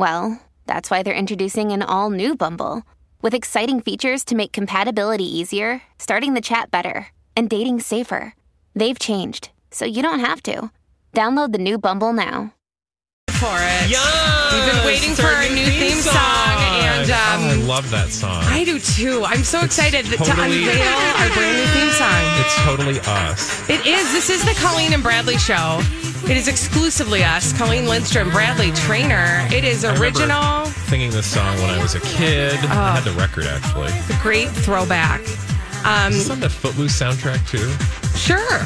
well, that's why they're introducing an all new Bumble with exciting features to make compatibility easier, starting the chat better, and dating safer. They've changed, so you don't have to. Download the new Bumble now. For it. Yes, We've been waiting for our new theme song, and, um, oh, I love that song. I do too. I'm so It's excited to unveil our brand new theme song. it's totally us. It is. This is the Colleen and Bradley show. It is exclusively us, Colleen Lindstrom, Bradley Traynor. It is I original. Singing this song when I was a kid. I had the record actually. It's a great throwback. Um, Is this on the Footloose soundtrack too? sure.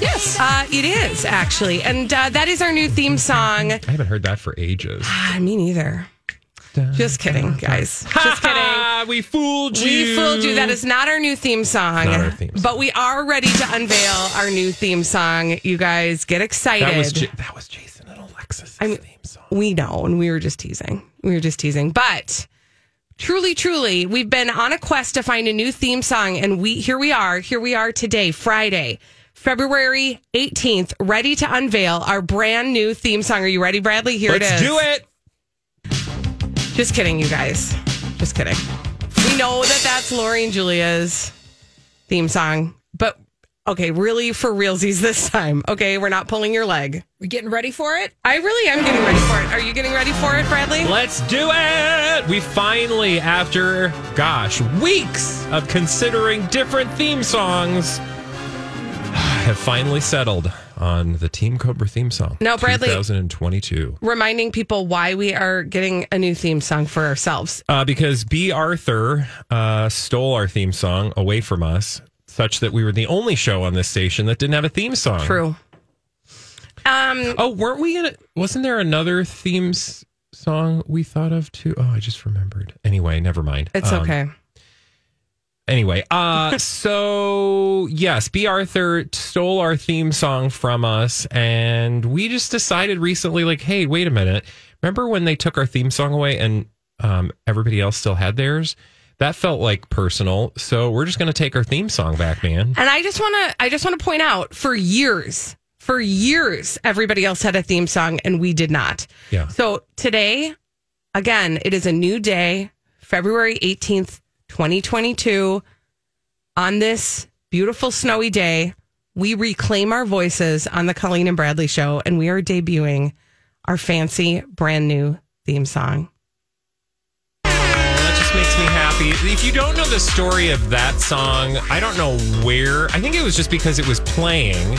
Yes. Uh, it is, actually. And uh, that is our new theme song. I haven't heard that for ages. Ah, me neither. Just kidding, guys. Just kidding. We fooled you. We fooled you. That is not our new theme song. Not our theme song. But we are ready to unveil our new theme song. You guys get excited. That was J- that was Jason and Alexis' I mean- theme song. we know, and we were just teasing. We were just teasing. But truly, truly, we've been on a quest to find a new theme song, and we here we are. Here we are today, Friday, February 18th, ready to unveil our brand new theme song. Are you ready, Bradley? Here Let's it is. do it. Just kidding, you guys. Just kidding. We know that that's Lori and Julia's theme song, but okay, really for realsies this time. Okay, we're not pulling your leg. We're getting ready for it? I really am getting ready for it. Are you getting ready for it, Bradley? Let's do it. We finally, after gosh, weeks of considering different theme songs, have finally settled on the Team Cobra theme song. Now, Bradley- 2022. Reminding people why we are getting a new theme song for ourselves. Uh, because B. Arthur uh, stole our theme song away from us, such that we were the only show on this station that didn't have a theme song. True. Um, Oh, weren't we in it? Wasn't there another themes song we thought of too? Oh, I just remembered. Anyway, never mind. it's Um, okay. Anyway, uh, so yes, B. Arthur stole our theme song from us, and we just decided recently, like, hey, wait a minute. Remember when they took our theme song away and um, everybody else still had theirs? That felt like personal. So we're just going to take our theme song back, man. And I just want to I just want to point out for years, for years everybody else had a theme song and we did not. Yeah. So today, again, it is a new day, February 18th, 2022. On this beautiful snowy day, we reclaim our voices on the Colleen and Bradley show and we are debuting our fancy brand new theme song. That just makes me happy. If you don't know the story of that song, I don't know where. I think it was just because it was playing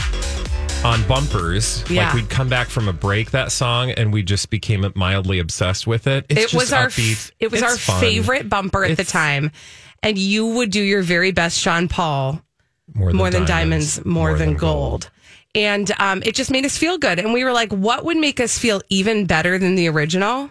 on bumpers. Yeah. Like we'd come back from a break that song and we just became mildly obsessed with it. It's it was our upbeat. it was It's our fun. favorite bumper at the time. And you would do your very best Sean Paul more than diamonds, more, than, gold. And um, it just made us feel good. And we were like, what would make us feel even better than the original?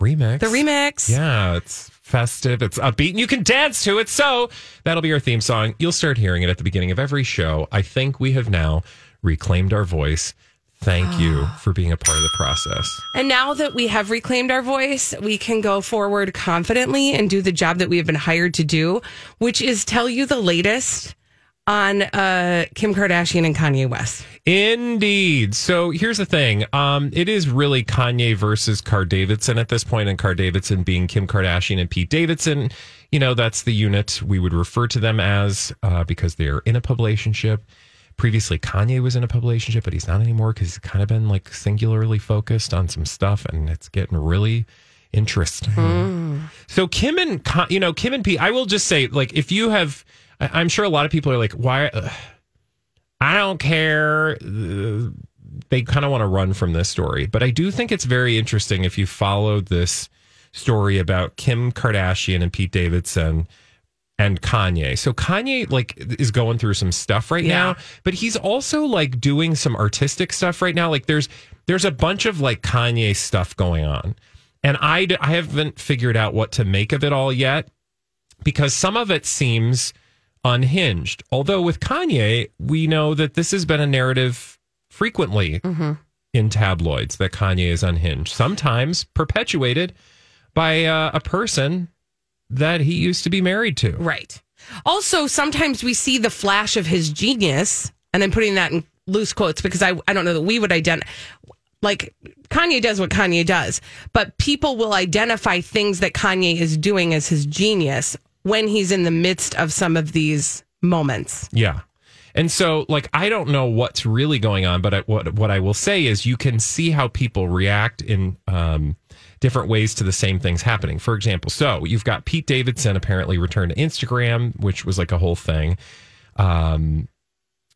Remix. The remix. Yeah, it's festive, it's upbeat, and you can dance to it. So that'll be our theme song. You'll start hearing it at the beginning of every show. I think we have now reclaimed our voice. Thank you for being a part of the process. And now that we have reclaimed our voice, we can go forward confidently and do the job that we have been hired to do, which is tell you the latest on uh, Kim Kardashian and Kanye West. Indeed. So here's the thing. Um, it is really Kanye versus Car Davidson at this point, and Car Davidson being Kim Kardashian and Pete Davidson. You know, that's the unit we would refer to them as uh, because they are in a publicationship. Previously, Kanye was in a public relationship, but he's not anymore because he's kind of been like singularly focused on some stuff, and it's getting really interesting. So Kim and you know Kim and Pete. I will just say, like, if you have, I- I'm sure a lot of people are like, why? Uh, I don't care. Uh, They kind of want to run from this story, but I do think it's very interesting if you followed this story about Kim Kardashian and Pete Davidson and Kanye. So Kanye like is going through some stuff right Yeah. now, but he's also like doing some artistic stuff right now. Like there's there's a bunch of like Kanye stuff going on. And I, d- I haven't figured out what to make of it all yet because some of it seems unhinged. Although with Kanye, we know that this has been a narrative frequently in tabloids that Kanye is unhinged, sometimes perpetuated by uh, a person that he used to be married to. Right. Also, sometimes we see the flash of his genius, and I'm putting that in loose quotes because I, I don't know that we would identify. Like Kanye does what Kanye does, but people will identify things that Kanye is doing as his genius when he's in the midst of some of these moments. Yeah. And so, like, I don't know what's really going on, but I, what what I will say is, you can see how people react in um, different ways to the same things happening. For example, so you've got Pete Davidson apparently returned to Instagram, which was like a whole thing. Um,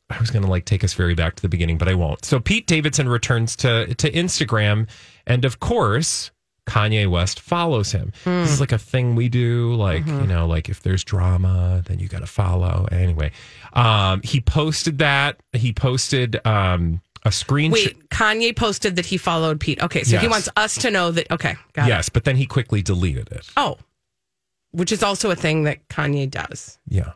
I was going to like take us very back to the beginning, but I won't. So Pete Davidson returns to to Instagram, and of course. Kanye West follows him. This is like a thing we do. Like, you know, like if there's drama, then you got to follow. Anyway, um, he posted that. He posted um, a screenshot. Wait, Kanye posted that he followed Pete. Okay, so he wants us to know that. Okay, got it. Yes, but then he quickly deleted it. Oh, which is also a thing that Kanye does. Yeah.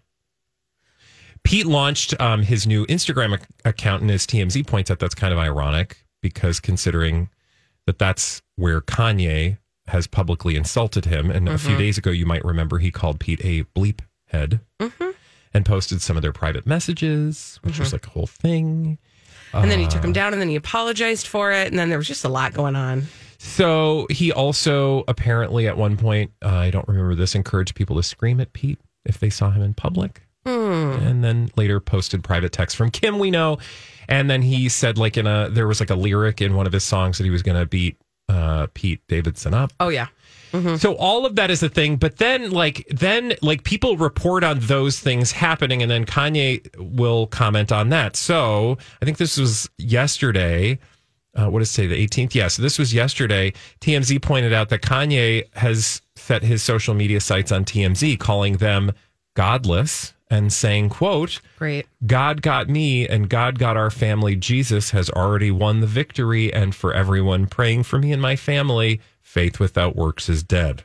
Pete launched um, his new Instagram ac- account, and his TMZ points out that's kind of ironic because considering that that's where Kanye has publicly insulted him. And a few mm-hmm. days ago, you might remember he called Pete a bleep head mm-hmm. and posted some of their private messages, which mm-hmm. was like a whole thing. And then he took him down and then he apologized for it. And then there was just a lot going on. So he also apparently at one point, uh, I don't remember this, encouraged people to scream at Pete if they saw him in public. And then later posted private text from Kim, we know. And then he said, like, in a, there was like a lyric in one of his songs that he was going to beat uh, Pete Davidson up. Oh, yeah. So all of that is a thing, but then like then like people report on those things happening, and then Kanye will comment on that. So I think this was yesterday. Uh, what is today? The 18th. Yeah. So this was yesterday. TMZ pointed out that Kanye has set his social media sites on TMZ, calling them godless and saying, "quote Great. God got me and God got our family. Jesus has already won the victory. And for everyone praying for me and my family, faith without works is dead.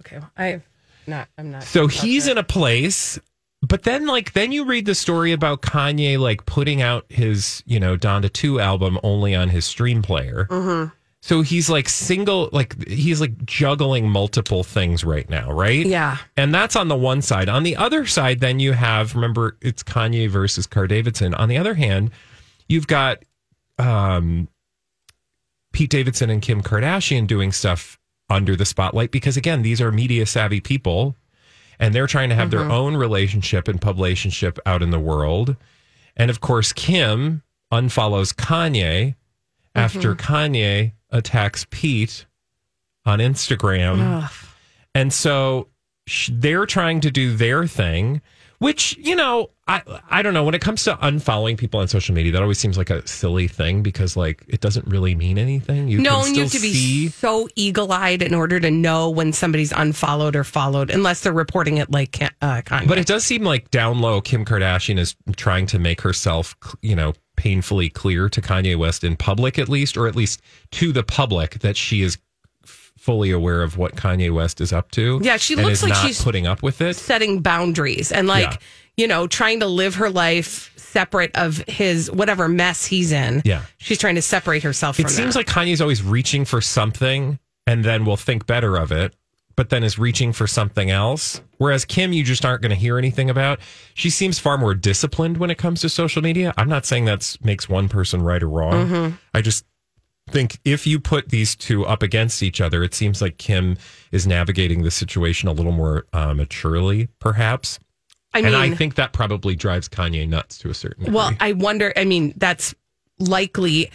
Okay. well, I not, I'm not. So he's in a place, but then like then you read the story about Kanye like putting out his you know Donda Two album only on his Stem Player. Mm-hmm. So he's like single, like he's like juggling multiple things right now, right? Yeah. And that's on the one side. On the other side, then you have remember it's Kanye versus Car Davidson. On the other hand, you've got um, Pete Davidson and Kim Kardashian doing stuff under the spotlight because again, these are media savvy people and they're trying to have their mm-hmm. own relationship and publicationship out in the world. And of course, Kim unfollows Kanye after mm-hmm. Kanye attacks Pete on Instagram. And so sh- they're trying to do their thing, which, you know, I I don't know. When it comes to unfollowing people on social media, that always seems like a silly thing because, like, it doesn't really mean anything. You No, you have to be see. so eagle eyed in order to know when somebody's unfollowed or followed, unless they're reporting it like uh, Kanye. But it does seem like down low, Kim Kardashian is trying to make herself, you know, painfully clear to Kanye West in public, at least, or at least to the public that she is fully aware of what Kanye West is up to. Yeah, she looks like she's- putting up with it. setting boundaries and like Yeah. you know trying to live her life separate of his whatever mess he's in Yeah. she's trying to separate herself from It seems that. like Kanye's always reaching for something and then will think better of it, but then is reaching for something else. Whereas Kim, you just aren't going to hear anything about. She seems far more disciplined when it comes to social media. I'm not saying that makes one person right or wrong. Mm-hmm. I just think if you put these two up against each other, it seems like Kim is navigating the situation a little more uh, maturely, perhaps. i mean and I think that probably drives Kanye nuts to a certain degree. well i wonder i mean that's likely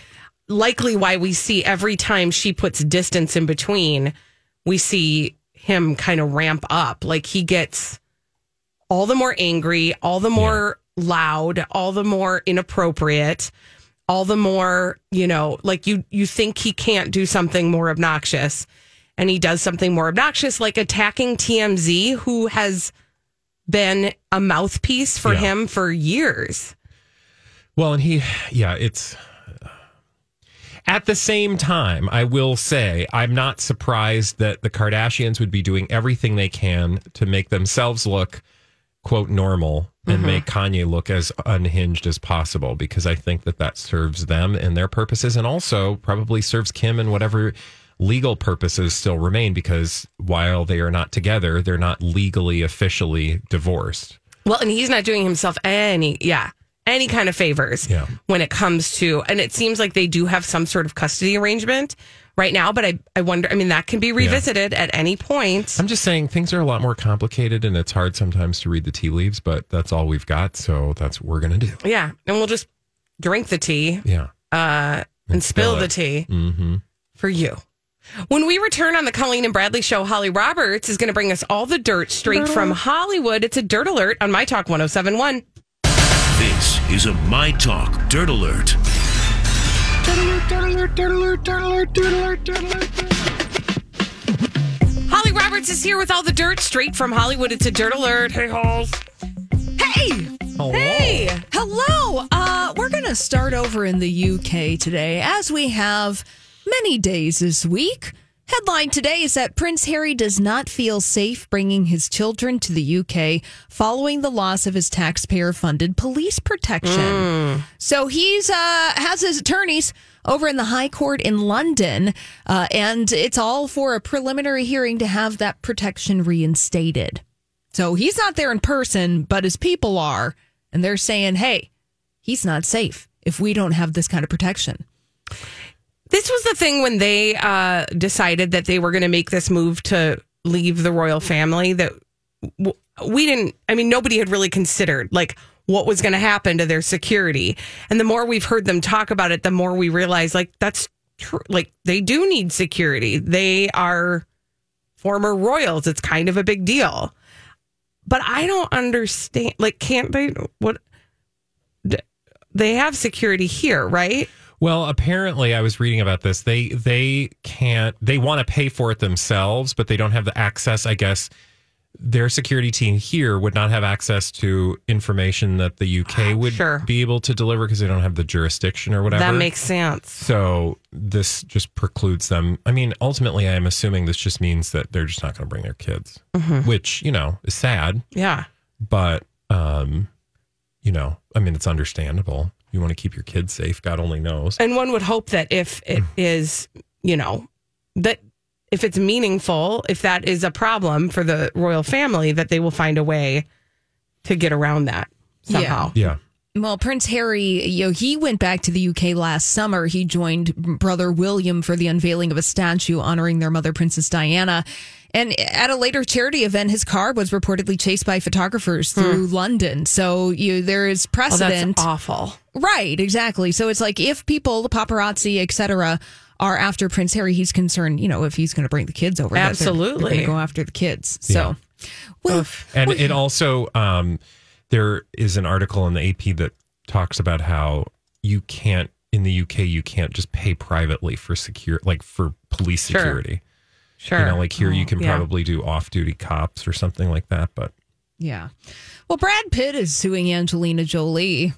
likely why we see every time she puts distance in between we see him kind of ramp up like he gets all the more angry all the more loud all the more inappropriate all the more you know like you you think he can't do something more obnoxious and he does something more obnoxious like attacking TMZ who has been a mouthpiece for Yeah. him for years Well, and he, yeah, it's, At the same time, I will say I'm not surprised that the Kardashians would be doing everything they can to make themselves look quote normal and Mm-hmm. make Kanye look as unhinged as possible because I think that that serves them and their purposes and also probably serves Kim and whatever legal purposes still remain because while they are not together, they're not legally officially divorced. Well, and he's not doing himself any, yeah, any kind of favors Yeah. when it comes to, and it seems like they do have some sort of custody arrangement right now, but I, I wonder, I mean, that can be revisited at any point. I'm just saying things are a lot more complicated and it's hard sometimes to read the tea leaves, but that's all we've got. So that's what we're going to do. Yeah. And we'll just drink the tea Yeah. uh, and, spill, spill the tea Mm-hmm. for you. When we return on the Colleen and Bradley show, Holly Roberts is going to bring us all the dirt straight from Hollywood. It's a dirt alert on My Talk 1071. This is a My Talk Dirt Alert. Holly Roberts is here with all the dirt straight from Hollywood. It's a dirt alert. Hey, Halls. Hey! Hey! Hello! Uh, we're going to start over in the UK today, as we have many days this week. Headline today is that Prince Harry does not feel safe bringing his children to the UK following the loss of his taxpayer funded police protection. So he's uh, has his attorneys over in the High Court in London, uh, and it's all for a preliminary hearing to have that protection reinstated. So he's not there in person, but his people are. And they're saying, hey, he's not safe if we don't have this kind of protection. This was the thing when they uh, decided that they were going to make this move to leave the royal family that we didn't, I mean, nobody had really considered like what was going to happen to their security. And the more we've heard them talk about it, the more we realize like that's true. Like they do need security. They are former royals. It's kind of a big deal. But I don't understand. Like, can't they? What? They have security here, right? Well, apparently, I was reading about this. They they can't. They want to pay for it themselves, but they don't have the access. I guess their security team here would not have access to information that the UK would Sure. be able to deliver because they don't have the jurisdiction or whatever. That makes sense. so. This just precludes them. I mean, ultimately, I am assuming this just means that they're just not going to bring their kids, Mm-hmm. which you know is sad. Yeah. But um, you know, I mean, it's understandable. You want to keep your kids safe. God only knows. And one would hope that if it is, you know, that if it's meaningful, if that is a problem for the royal family, that they will find a way to get around that somehow. Yeah. Well, Prince Harry, you know, he went back to the UK last summer. He joined brother William for the unveiling of a statue honoring their mother, Princess Diana. And at a later charity event, his car was reportedly chased by photographers hmm. through London. So you, there is Oh, that's precedent. awful. Right, exactly. So it's like if people, the paparazzi, etc., are after Prince Harry, he's concerned, you know, if he's going to bring the kids over. that they're- Absolutely. they're go after the kids. So, well, And it also, um, there is an article in the AP that talks about how you can't, in the UK, you can't just pay privately for secure, like for police Sure. security. Sure. You know, like here you can yeah. probably do off duty cops or something like that. But yeah. Well, Brad Pitt is suing Angelina Jolie.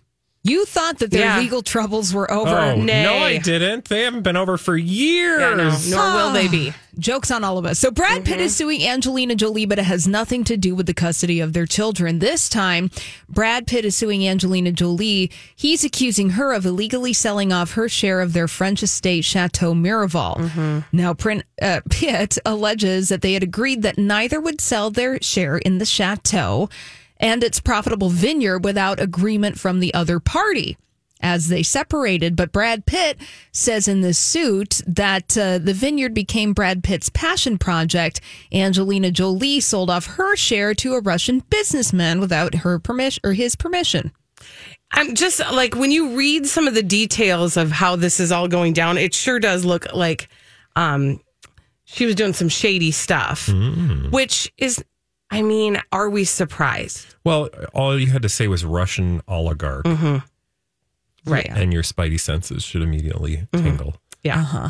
You thought that their Yeah. legal troubles were over. oh, nay. no, I didn't. They haven't been over for years. Yeah, no, nor will they be. Jokes on all of us. So Brad Pitt is suing Angelina Jolie, but it has nothing to do with the custody of their children. This time, Brad Pitt is suing Angelina Jolie. He's accusing her of illegally selling off her share of their French estate, Chateau Miraval. Now, Prin- uh, Pitt alleges that they had agreed that neither would sell their share in the chateau and its profitable vineyard without agreement from the other party as they separated. But Brad Pitt says in this suit that uh, the vineyard became Brad Pitt's passion project. Angelina Jolie sold off her share to a Russian businessman without her permission or his permission. I'm just like when you read some of the details of how this is all going down, it sure does look like um she was doing some shady stuff, which is I mean, are we surprised? Well, all you had to say was Russian oligarch, Right. and your spidey senses should immediately tingle. Yeah. Uh-huh.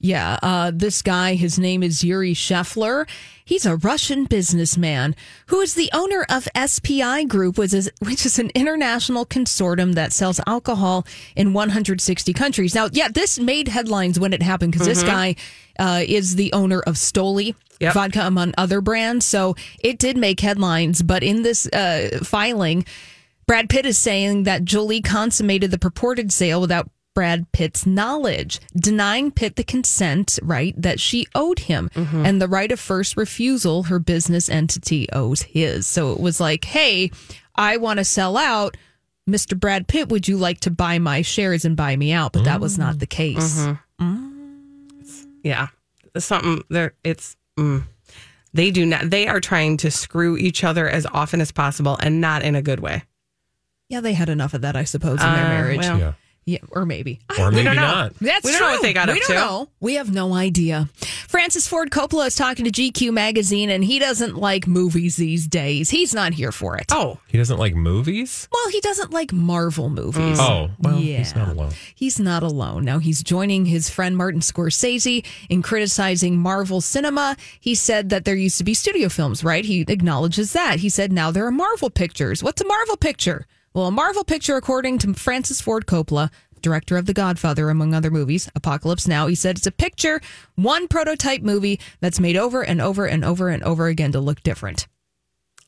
Yeah, uh, this guy, his name is Yuri Shefler. He's a Russian businessman who is the owner of SPI Group, which is, which is an international consortium that sells alcohol in 160 countries. Now, yeah, this made headlines when it happened because this guy uh, is the owner of Stoli. Yep. Vodka among other brands. So it did make headlines. But in this uh, filing, Brad Pitt is saying that Jolie consummated the purported sale without Brad Pitt's knowledge, denying Pitt the consent right that she owed him and the right of first refusal her business entity owes his. So it was like, hey, I want to sell out. Mr. Brad Pitt, would you like to buy my shares and buy me out? But that was not the case. Yeah, something there. It's mm, they do not. They are trying to screw each other as often as possible, and not in a good way. Yeah, they had enough of that, I suppose, in their Uh, marriage. well. Yeah. Yeah, or maybe. Or maybe don't know. That's We don't know true. what they got we up don't to. know. We have no idea. Francis Ford Coppola is talking to GQ magazine, and he doesn't like movies these days. He's not here for it. Oh, He doesn't like movies? Well, he doesn't like Marvel movies. Mm. Oh, well, yeah. he's not alone. He's not alone. Now he's joining his friend Martin Scorsese in criticizing Marvel cinema. He said that there used to be studio films, right? He acknowledges that. He said now there are Marvel pictures. What's a Marvel picture? Well, a Marvel picture, according to Francis Ford Coppola, director of The Godfather, among other movies, Apocalypse Now, he said it's a picture, one prototype movie that's made over and over and over and over again to look different.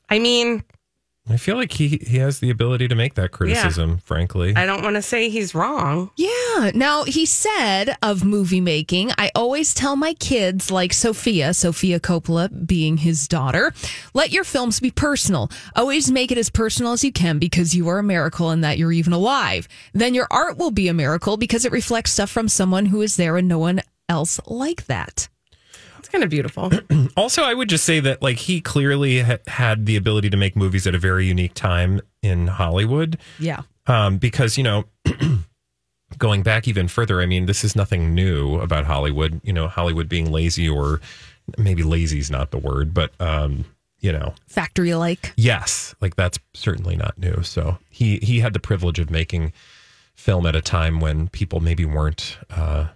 I mean, I feel like he, he has the ability to make that criticism, frankly. I don't want to say he's wrong. Yeah. Now, he said of movie making, I always tell my kids, like Sofia, Sofia Coppola being his daughter, let your films be personal. Always make it as personal as you can because you are a miracle and that you're even alive. Then your art will be a miracle because it reflects stuff from someone who is there and no one else like that. Kind of beautiful. Also, I would just say that like he clearly ha- had the ability to make movies at a very unique time in Hollywood. Yeah. Um, because you know, going back even further, I mean, this is nothing new about Hollywood. You know, Hollywood being lazy, or maybe lazy is not the word, but um, you know, Factory like. yes, like that's certainly not new. So he he had the privilege of making film at a time when people maybe weren't. Uh,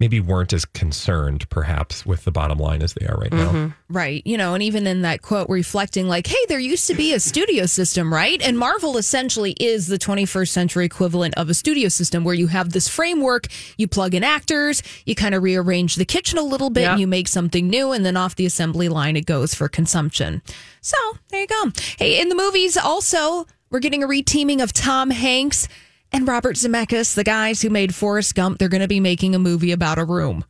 Maybe weren't as concerned, perhaps, with the bottom line as they are right now. Mm-hmm. Right. You know, and even in that quote, reflecting like, hey, there used to be a studio system, right? And Marvel essentially is the 21st century equivalent of a studio system where you have this framework, you plug in actors, you kind of rearrange the kitchen a little bit, Yeah. and you make something new, and then off the assembly line it goes for consumption. So there you go. Hey, in the movies, also, we're getting a reteaming of Tom Hanks and Robert Zemeckis, the guys who made Forrest Gump. They're going to be making a movie about a room.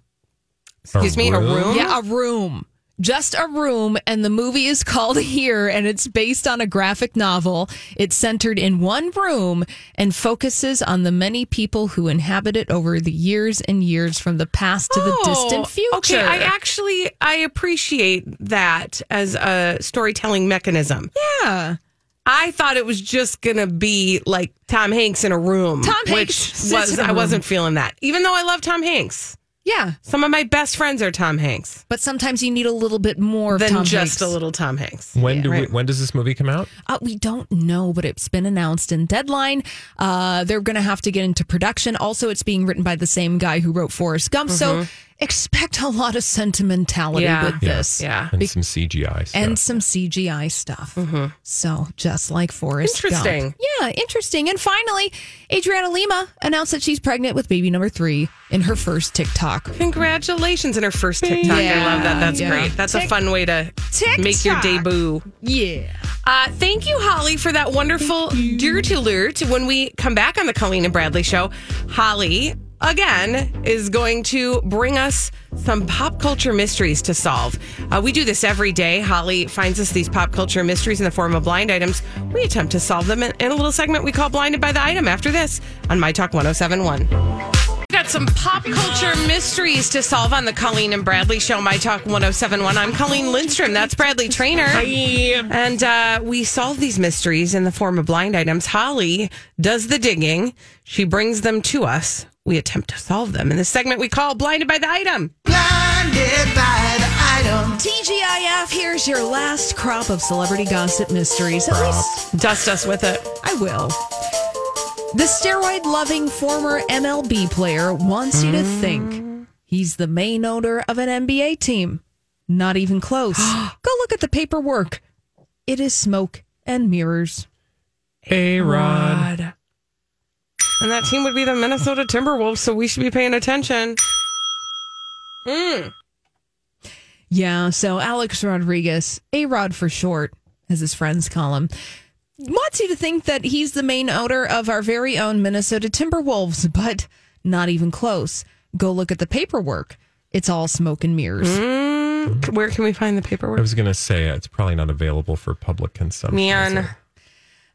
Excuse me, a room? Yeah, a room. Just a room, and the movie is called Here, and it's based on a graphic novel. It's centered in one room and focuses on the many people who inhabit it over the years and years from the past to the oh, distant future. Oh, Okay, I actually I appreciate that as a storytelling mechanism. yeah. I thought it was just gonna be like Tom Hanks in a room. Tom Hanks which sits was in a I room. wasn't feeling that. Even though I love Tom Hanks. Yeah. Some of my best friends are Tom Hanks. But sometimes you need a little bit more Than Tom just Hanks. a little Tom Hanks. When do we, when does this movie come out? Uh, we don't know, but it's been announced in Deadline. Uh, they're going to have to get into production. Also, it's being written by the same guy who wrote Forrest Gump. So expect a lot of sentimentality Yeah. with this. Yeah. and some CGI stuff. And some CGI stuff. So just like Forrest Gump. Interesting. Yeah, interesting. And finally, Adriana Lima announced that she's pregnant with baby number three in her first TikTok. Congratulations in her first TikTok. I love that. That's Yeah. great. That's a fun way to make your debut. Yeah. Uh, thank you, Holly, for that wonderful dirt alert. When we come back on the Colleen and Bradley show, Holly again is going to bring us some pop culture mysteries to solve. Uh, we do this every day. Holly finds us these pop culture mysteries in the form of blind items. We attempt to solve them in, in a little segment we call Blinded by the Item after this on My Talk 1071. Got some pop culture mysteries to solve on the Colleen and Bradley show, My Talk 1071. I'm Colleen Lindstrom. That's Bradley Traynor. Hi! And uh, we solve these mysteries in the form of blind items. Holly does the digging, she brings them to us. We attempt to solve them. In this segment, we call Blinded by the Item. Blinded by the Item. TGIF, here's your last crop of celebrity gossip mysteries. At least Dust us with it. I will. The steroid loving former MLB player wants you to hmm. think he's the main owner of an NBA team. Not even close. Go look at the paperwork. It is smoke and mirrors. A Rod. Rod. And that team would be the Minnesota Timberwolves, so we should be paying attention. Hmm. Yeah, so Alex Rodriguez, A Rod for short, as his friends call him, wants you to think that he's the main owner of our very own Minnesota Timberwolves, but not even close. Go look at the paperwork. It's all smoke and mirrors. Hmm. Where can we find the paperwork? I was going to say uh, it's probably not available for public consumption. is Man.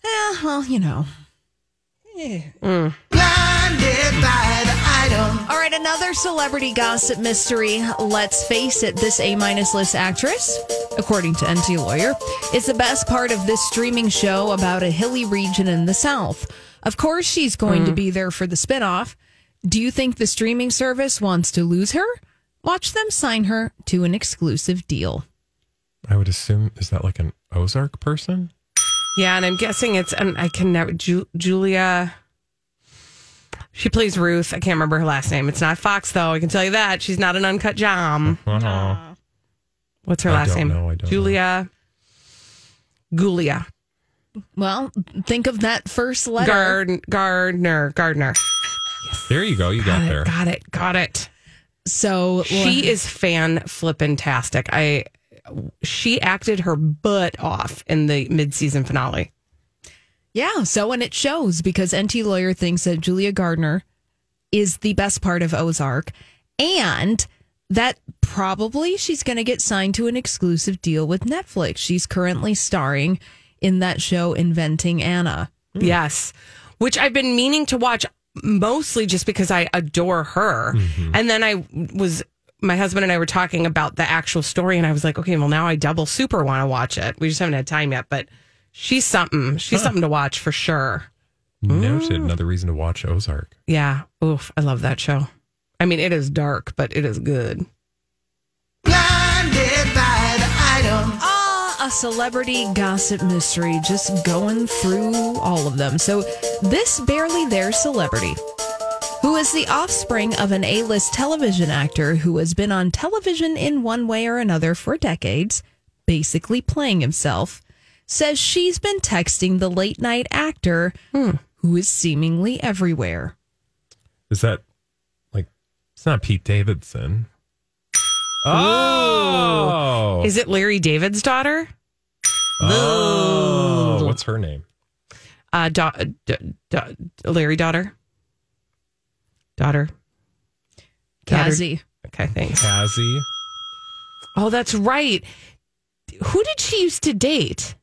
Eh, well, you know. All right, another celebrity gossip mystery. Let's face it, this A minus list actress, according to Enty Lawyer, is the best part of this streaming show about a hilly region in the South. Of course, she's going to hmm. be there for the spinoff. Do you think the streaming service wants to lose her? Watch them sign her to an exclusive deal. I would assume, is that like an Ozark person? Yeah, and I'm guessing it's and I can never Ju- Julia. She plays Ruth. I can't remember her last name. It's not Fox though. I can tell you that she's not an uncut gem. Uh-huh. What's her I last don't name? know, I don't Julia. Gulia. Well, think of that first letter. Gard- Gardner. Gardner. There you go. You got there. Got it. Got it. So She is fan flippin' tastic. I. She acted her butt off in the mid season finale. Yeah, so and it shows because Enty Lawyer thinks that Julia Gardner is the best part of Ozark and that probably she's going to get signed to an exclusive deal with Netflix. She's currently starring in that show Inventing Anna. Mm. Yes. Which I've been meaning to watch mostly just because I adore her. Mm-hmm. And then I was, my husband and I were talking about the actual story, and I was like, okay, well, now I double super want to watch it. We just haven't had time yet, but she's something. She's something to watch for sure. Noted. Another reason to watch Ozark. Yeah. Oof. I love that show. I mean, it is dark, but it is good. Ah, a celebrity gossip mystery, just going through all of them. So, this barely there celebrity, who is the offspring of an A list television actor who has been on television in one way or another for decades, basically playing himself, says she's been texting the late night actor who is seemingly everywhere. Is that like, it's not Pete Davidson. Oh. Is it Larry David's daughter? oh. What's her name? Uh, da- d- d- Larry daughter? Daughter. Daughter. Cazzie. Okay, thanks. Cazzie. Oh, that's right. Who did she used to date?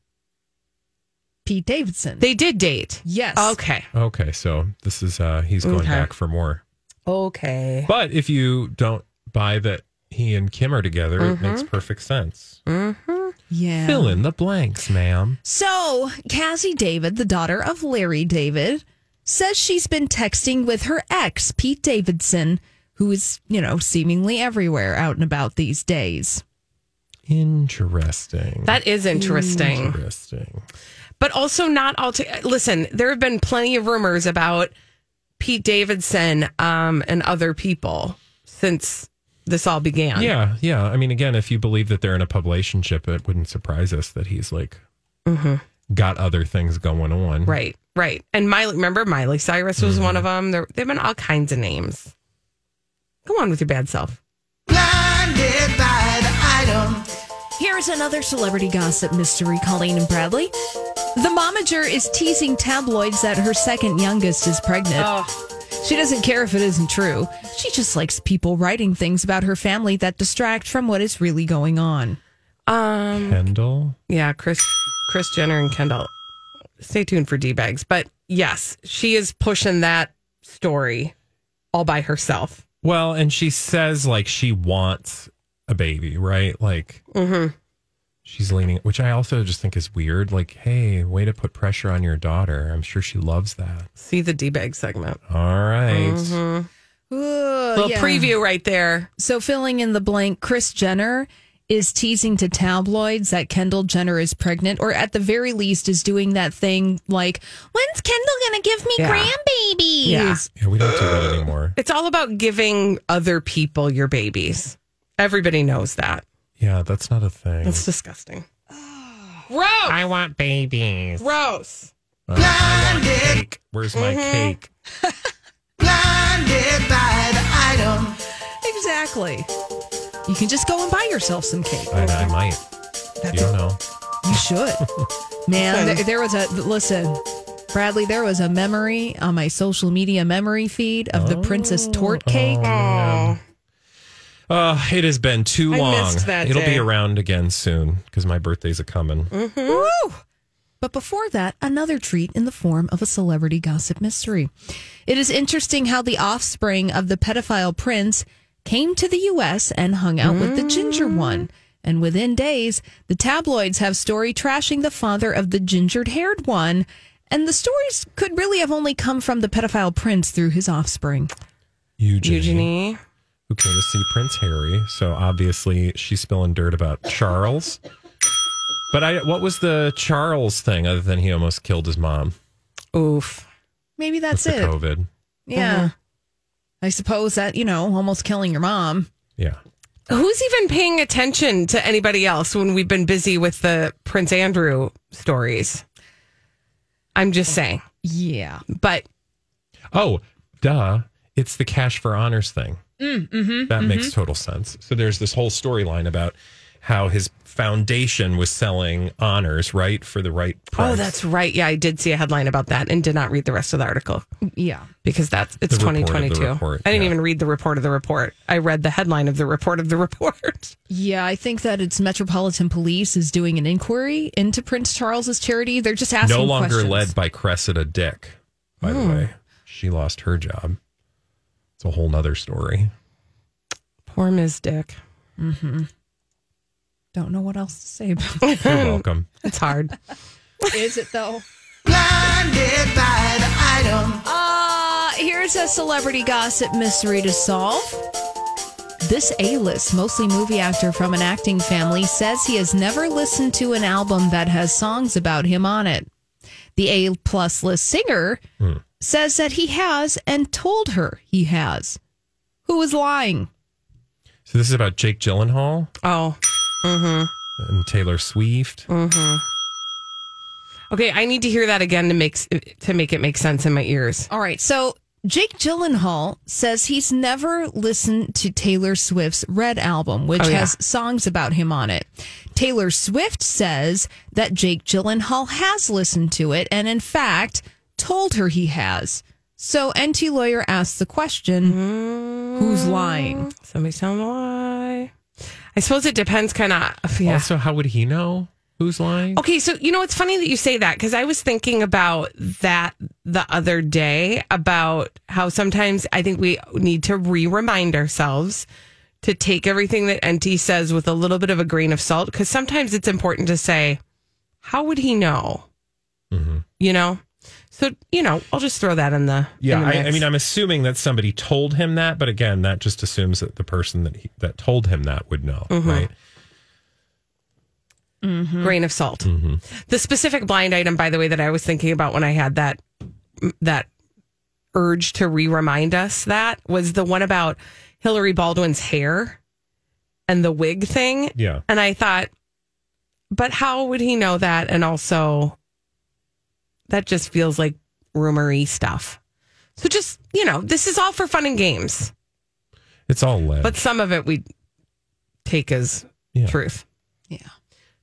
Pete Davidson. They did date. yes. Okay. Okay. So this is, uh, he's going Okay. back for more. Okay. But if you don't buy that he and Kim are together, it makes perfect sense. Mm-hmm. Yeah. Fill in the blanks, ma'am. So, Cazzie David, the daughter of Larry David, says she's been texting with her ex, Pete Davidson, who is, you know, seemingly everywhere out and about these days. Interesting. That is interesting. Interesting. But also not all to listen, there have been plenty of rumors about Pete Davidson um, and other people since this all began. Yeah, yeah. I mean, again, if you believe that they're in a publicationship, it wouldn't surprise us that he's like got other things going on. Right, right. And Miley, remember Miley Cyrus was Mm-hmm. one of them. There, they've been all kinds of names. Go on with your bad self. Here's another celebrity gossip mystery, Colleen and Bradley. The momager is teasing tabloids that her second youngest is pregnant. She doesn't care if it isn't true. She just likes people writing things about her family that distract from what is really going on. Um, Kendall. yeah, Chris, Kris Jenner and Kendall. Stay tuned for d bags. But yes, she is pushing that story all by herself. Well, and she says like she wants a baby, right? Like mm-hmm. she's leaning, which I also just think is weird. Like, hey, way to put pressure on your daughter. I'm sure she loves that. See the d bag segment. All right. Mm-hmm. Little preview right there. So, filling in the blank, Kris Jenner is teasing to tabloids that Kendall Jenner is pregnant, or at the very least, is doing that thing like, when's Kendall going to give me Yeah. grandbabies? Yeah. Yeah, we don't do that anymore. It's all about giving other people your babies. Everybody knows that. Yeah, that's not a thing. It's disgusting. Gross. I want babies. Gross. Uh, I want cake. Where's my mm-hmm. cake? Exactly. You can just go and buy yourself some cake. I, I might. You don't know. You should. Man, there, there was a, listen, Bradley, there was a memory on my social media memory feed of the oh. Princess Torte cake. Oh. Oh, it has been too I long. that It'll day. be around again soon because my birthday's a coming. Mm-hmm. Woo! But before that, another treat in the form of a celebrity gossip mystery. It is interesting how the offspring of the pedophile prince came to the U.S. and hung out with the ginger mm. one. And within days, the tabloids have story trashing the father of the gingered haired one. And the stories could really have only come from the pedophile prince through his offspring. Eugenie, Eugenie. who came to see Prince Harry. So obviously she's spilling dirt about Charles. But I, what was the Charles thing other than he almost killed his mom? Oof. Maybe that's With the it. COVID. Yeah. I suppose that, you know, almost killing your mom. Yeah. Who's even paying attention to anybody else when we've been busy with the Prince Andrew stories? I'm just saying. Yeah. But Oh, duh. It's the cash for honors thing. Mm, that mm-hmm. makes total sense. So there's this whole storyline about how his foundation was selling honors, right, for the right price. oh, that's right. Yeah, I did see a headline about that and did not read the rest of the article Yeah. because that's it's The report of the 2022. report, I didn't yeah. even read the report of the report. I read the headline of the report of the report. Yeah, I think that it's Metropolitan Police is doing an inquiry into Prince Charles's charity. They're just asking no longer questions. led by Cressida Dick, by Hmm. the way. She lost her job. It's a whole nother story. Poor Ms. Dick. Don't know what else to say about it. You're welcome. It's hard. Is it though? Uh, here's a celebrity gossip mystery to solve. This A-list, mostly movie actor from an acting family, says he has never listened to an album that has songs about him on it. The A plus list singer says that he has and told her he has. Who is lying? So this is about Jake Gyllenhaal Oh. And Taylor Swift. Mm. Okay, I need to hear that again to make to make it make sense in my ears. All right. So Jake Gyllenhaal says he's never listened to Taylor Swift's Red album, which Oh, yeah. has songs about him on it. Taylor Swift says that Jake Gyllenhaal has listened to it and, in fact, told her he has. So Enty Lawyer asks the question who's lying? Somebody's telling a lie. I suppose it depends kind of. Uh, yeah. Also, how would he know who's lying? Okay, so you know it's funny that you say that because I was thinking about that the other day about how sometimes I think we need to re-remind ourselves to take everything that Enty says with a little bit of a grain of salt because sometimes it's important to say, how would he know? Mm-hmm. You know, so you know I'll just throw that in the Yeah, in the I, I mean, I'm assuming that somebody told him that, but again, that just assumes that the person that he, that told him that would know, Mm-hmm. right? grain of salt. The specific blind item, by the way, that I was thinking about when I had that that urge to re-remind us that was the one about Hilaria Baldwin's hair and the wig thing. Yeah. And I thought, but how would he know that? And also, that just feels like rumory stuff. So just, you know, this is all for fun and games, It's all lead. but some of it we take as Yeah. truth. Yeah.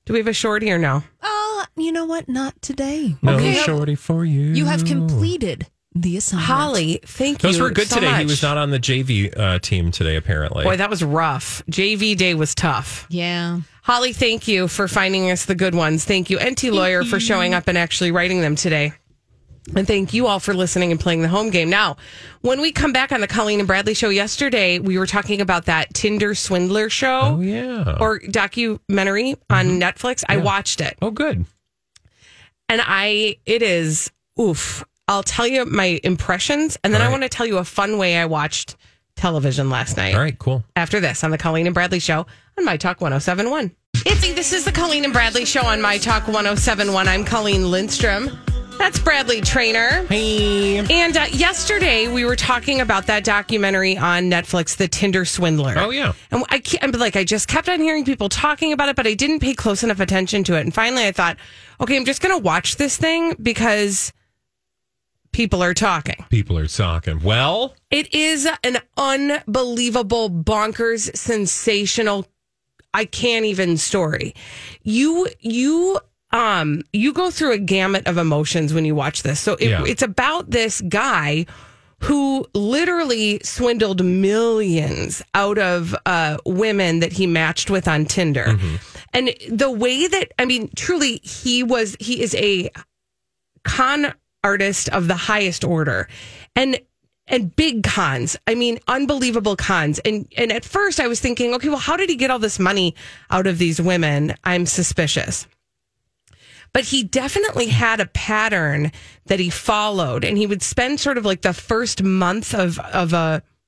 Do we have a shorty or no? Oh, you know what? Not today. no okay. shorty for you. You have completed the assignment. Holly, thank you. Those were good so today. He was not on the JV uh, team today, apparently. Boy, that was rough. JV day was tough. Yeah. Holly, thank you for finding us the good ones. Thank you, Enty Lawyer, for showing up and actually writing them today. And thank you all for listening and playing the home game. Now, when we come back on the Colleen and Bradley show yesterday, we were talking about that Tinder swindler show oh, yeah. or documentary on mm-hmm. Netflix. I watched it oh, good. and I, it is, oof. I'll tell you my impressions and then All I right. want to tell you a fun way I watched television last night All right, cool. after this on the Colleen and Bradley Show on My Talk 1071. Itzy, this is the Colleen and Bradley Show on My Talk 1071. I'm Colleen Lindstrom. That's Bradley Traynor. Hey. And uh, yesterday we were talking about that documentary on Netflix, The Tinder Swindler. Oh, yeah. And I can't, I'm like, I just kept on hearing people talking about it, but I didn't pay close enough attention to it. And finally I thought, okay, I'm just going to watch this thing because people are talking. People are talking. Well, It is an unbelievable, bonkers, sensational. I can't even story. You you um you go through a gamut of emotions when you watch this. So it, Yeah. it's about this guy who literally swindled millions out of uh, women that he matched with on Tinder. And the way that I mean, truly, he was he is a con artist of the highest order and and big cons. I mean unbelievable cons. And and at first i was thinking okay well how did he get all this money out of these women? I'm suspicious. But he definitely had a pattern that he followed and he would spend sort of like the first month of of a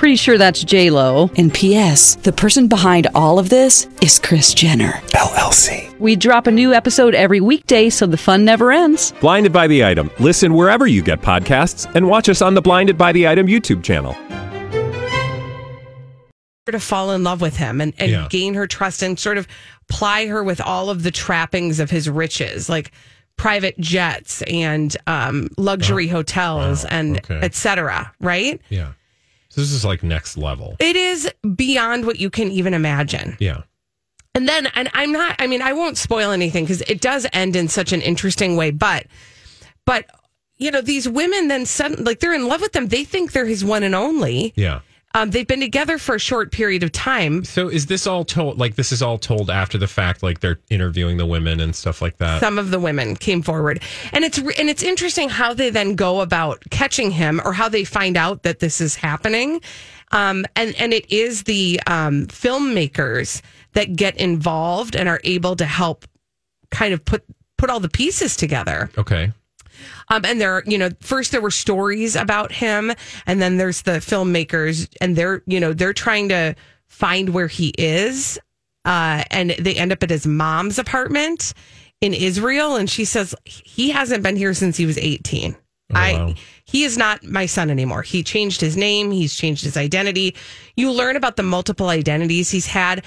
Pretty sure that's J Lo. And P.S. The person behind all of this is Kris Jenner. LLC. We drop a new episode every weekday, so the fun never ends. Blinded by the item. Listen wherever you get podcasts, and watch us on the Blinded by the Item YouTube channel. to fall in love with him and, and Yeah. gain her trust and sort of ply her with all of the trappings of his riches, like private jets and um, luxury hotels wow. and Okay. et cetera, right? yeah. This is like next level. It is beyond what you can even imagine. Yeah. And then, and I'm not, I mean, I won't spoil anything because it does end in such an interesting way, but, but, you know, these women then suddenly, like, they're in love with them. They think they're his one and only. Yeah. Um, they've been together for a short period of time. So is this all told? Like this is all told after the fact? Like they're interviewing the women and stuff like that. some of the women came forward and it's and it's interesting how they then go about catching him or how they find out that this is happening um, and and it is the um, filmmakers that get involved and are able to help kind of put put all the pieces together okay. Um, and there, are, you know, first there were stories about him, and then there's the filmmakers, and they're, you know, they're trying to find where he is, uh, and they end up at his mom's apartment in Israel, and she says he hasn't been here since he was 18. I wow. he is not my son anymore. He changed his name, he's changed his identity. You learn about the multiple identities he's had.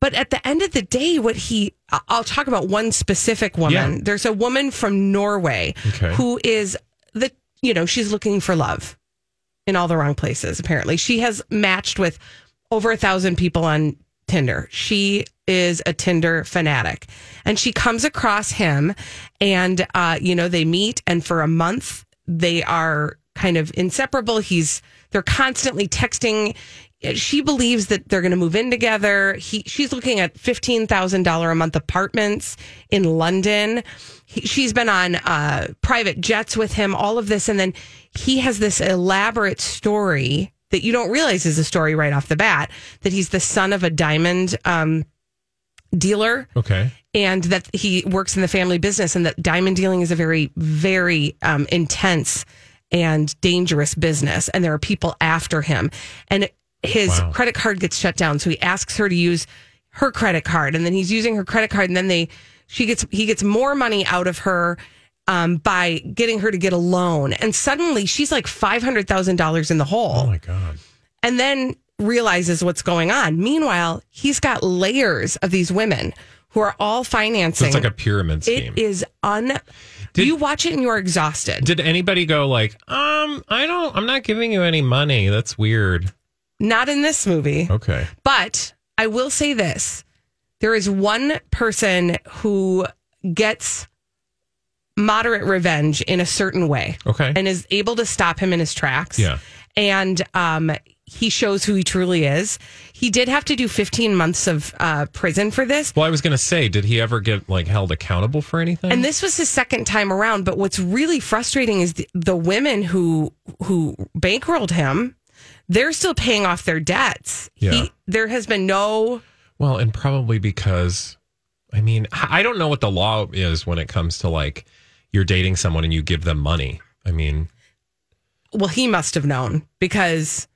But at the end of the day, what he, I- I'll talk about one specific woman. Yeah. There's a woman from Norway Okay. who is the, you know, she's looking for love in all the wrong places, apparently. She has matched with over a thousand people on Tinder. She is a Tinder fanatic and she comes across him and, uh, you know, they meet and for a month they are kind of inseparable. He's, they're constantly texting. She believes that they're going to move in together. He, she's looking at $15,000 a month apartments in London. He, she's been on uh, private jets with him, all of this. And then he has this elaborate story that you don't realize is a story right off the bat that he's the son of a diamond um, dealer Okay. and that he works in the family business and that diamond dealing is a very very um, intense and dangerous business, and there are people after him. And his Wow. credit card gets shut down, so he asks her to use her credit card, and then he's using her credit card, and then they she gets he gets more money out of her. Um, by getting her to get a loan, and suddenly she's like five hundred thousand dollars in the hole Oh my god. and then realizes what's going on. Meanwhile, he's got layers of these women who are all So financing. it's like a pyramid scheme. It is un. Did- you watch it and you're exhausted. Did anybody go like, um, I don't, I'm not giving you any money. That's weird. Not in this movie, Okay. but I will say this: there is one person who gets moderate revenge in a certain way. Okay. and is able to stop him in his tracks. Yeah. And um, he shows who he truly is. He did have to do 15 months of uh, prison for this. Well, I was going to say, did he ever get like held accountable for anything? And this was his second time around. But what's really frustrating is the, the women who who bankrolled him. They're still paying off their debts. Yeah. He, there has been no. well, and probably because, I mean, I don't know what the law is when it comes to like you're dating someone and you give them money. I mean, Well, he must have known because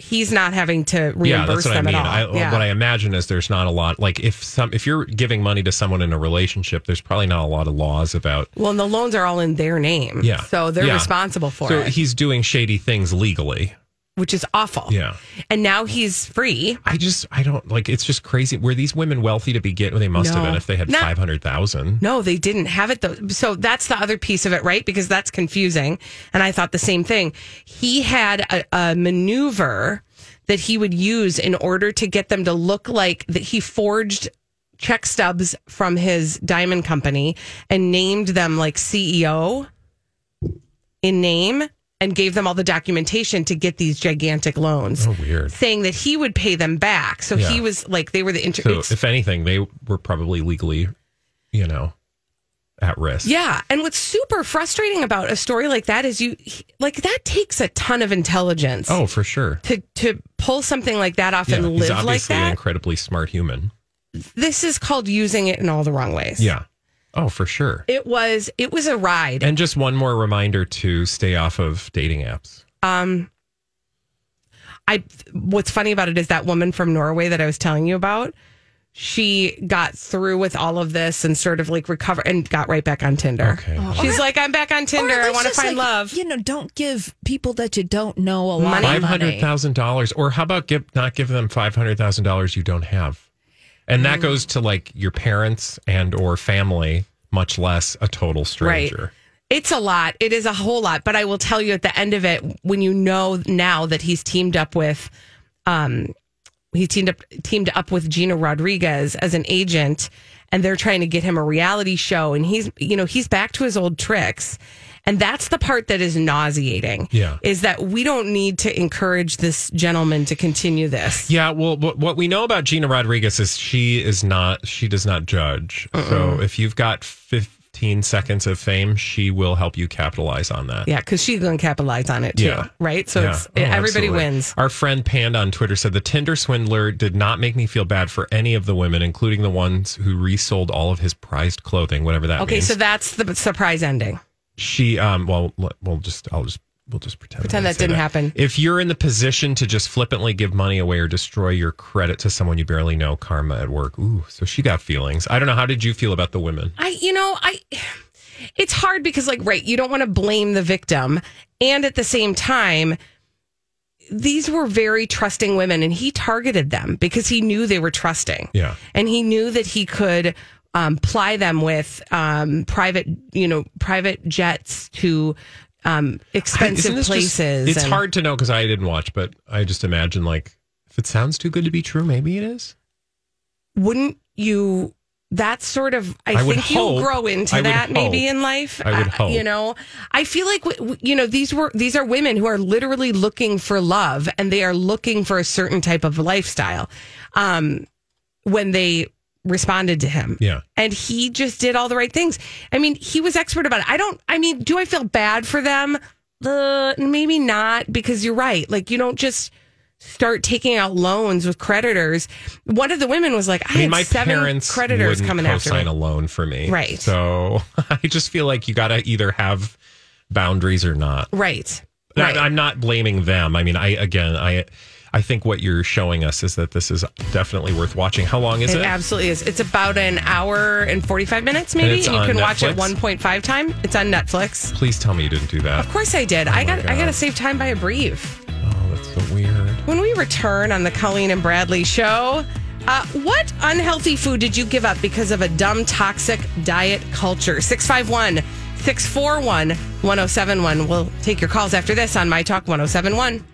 he's not having to reimburse yeah, that's what I mean. at all. I, yeah. What I imagine is there's not a lot. Like if some, if you're giving money to someone in a relationship, there's probably not a lot of laws about. well, and the loans are all in their name. Yeah. So they're Yeah. responsible for it. So it, he's doing shady things legally. Which is awful. Yeah. And now he's free. I just, I don't like. It's just crazy. Were these women wealthy to begin? Well, they must have been if they had Not- five hundred thousand. No, they didn't have it though. So that's the other piece of it, right? Because that's confusing. And I thought the same thing. He had a, a maneuver that he would use in order to get them to look like that he forged check stubs from his diamond company and named them like CEO in name and gave them all the documentation to get these gigantic loans. Oh, weird. Saying that he would pay them back. So Yeah. he was like, they were the inter- So if anything, they were probably legally, you know, at risk. Yeah, and what's super frustrating about a story like that is you like that takes a ton of intelligence. Oh, for sure. To to pull something like that off Yeah, and live like obviously an that. incredibly smart human. This is called using it in all the wrong ways. Yeah. Oh, for sure. It was it was a ride. And just one more reminder to stay off of dating apps. Um I what's funny about it is that woman from Norway that I was telling you about, she got through with all of this and sort of like recover and got right back on Tinder. Okay. She's like, I'm back on Tinder. I want to find like, love. You know, don't give people that you don't know a lot Money. of money. thousand dollars, or how about give not give them five hundred thousand dollars you don't have, and Mm. that goes to like your parents and or family, much less a total stranger. Right. It's a lot. It is a whole lot. But I will tell you at the end of it, when you know now that he's teamed up with, um, he teamed up teamed up with Gina Rodriguez as an agent, and they're trying to get him a reality show, and he's you know he's back to his old tricks. And that's the part that is nauseating. Yeah. Is that we don't need to encourage this gentleman to continue this. Yeah, well, what, what we know about Gina Rodriguez is she is not, she does not judge. So if you've got 15 seconds of fame, she will help you capitalize on that. Yeah, because she's going to capitalize on it too. Yeah. Right? So Yeah. it's Oh, everybody absolutely. wins. Our friend Panda on Twitter said the Tinder swindler did not make me feel bad for any of the women, including the ones who resold all of his prized clothing, whatever that Okay, means. so that's the surprise ending. She, um, well, we'll just, I'll just, we'll just pretend. Pretend I that didn't happen. If you're in the position to just flippantly give money away or destroy your credit to someone you barely know, karma at work. Ooh, so she got feelings. I don't know. How did you feel about the women? I, you know, I, it's hard because, like, right, you don't want to blame the victim. And at the same time, these were very trusting women and he targeted them because he knew they were trusting. Yeah. And he knew that he could um, ply them with um, private, you know, private jets to um, expensive Isn't this just- places. it's and- hard to know because I didn't watch, but I just imagine like if it sounds too good to be true, maybe it is. Wouldn't you? That's sort of. I, I think you grow into I that maybe hope. in life. I would Uh, hope. You know, I feel like w- w- you know these were these are women who are literally looking for love, and they are looking for a certain type of lifestyle. Um, when they responded to him, Yeah. and he just did all the right things. I mean, he was expert about it. I don't. I mean, do I feel bad for them? Uh, maybe not, because you're right. Like you don't just start taking out loans with creditors. One of the women was like, I, I mean, had my seven parents creditors coming after me. a loan for me, Right. So I just feel like you got to either have boundaries or not. Right. Right. I, I'm not blaming them. I mean, I again, I I think what you're showing us is that this is definitely worth watching. How long is It it? absolutely is. It's about an hour and 45 minutes, maybe. you can watch it 1.5 time. It's on Netflix. Please tell me you didn't do that. Of course I did. I got I got to save time by a brief. Oh, that's so weird. When we return on the Colleen and Bradley show, uh, what unhealthy food did you give up because of a dumb, toxic diet culture? 651 641 1071. We'll take your calls after this on My Talk 1071.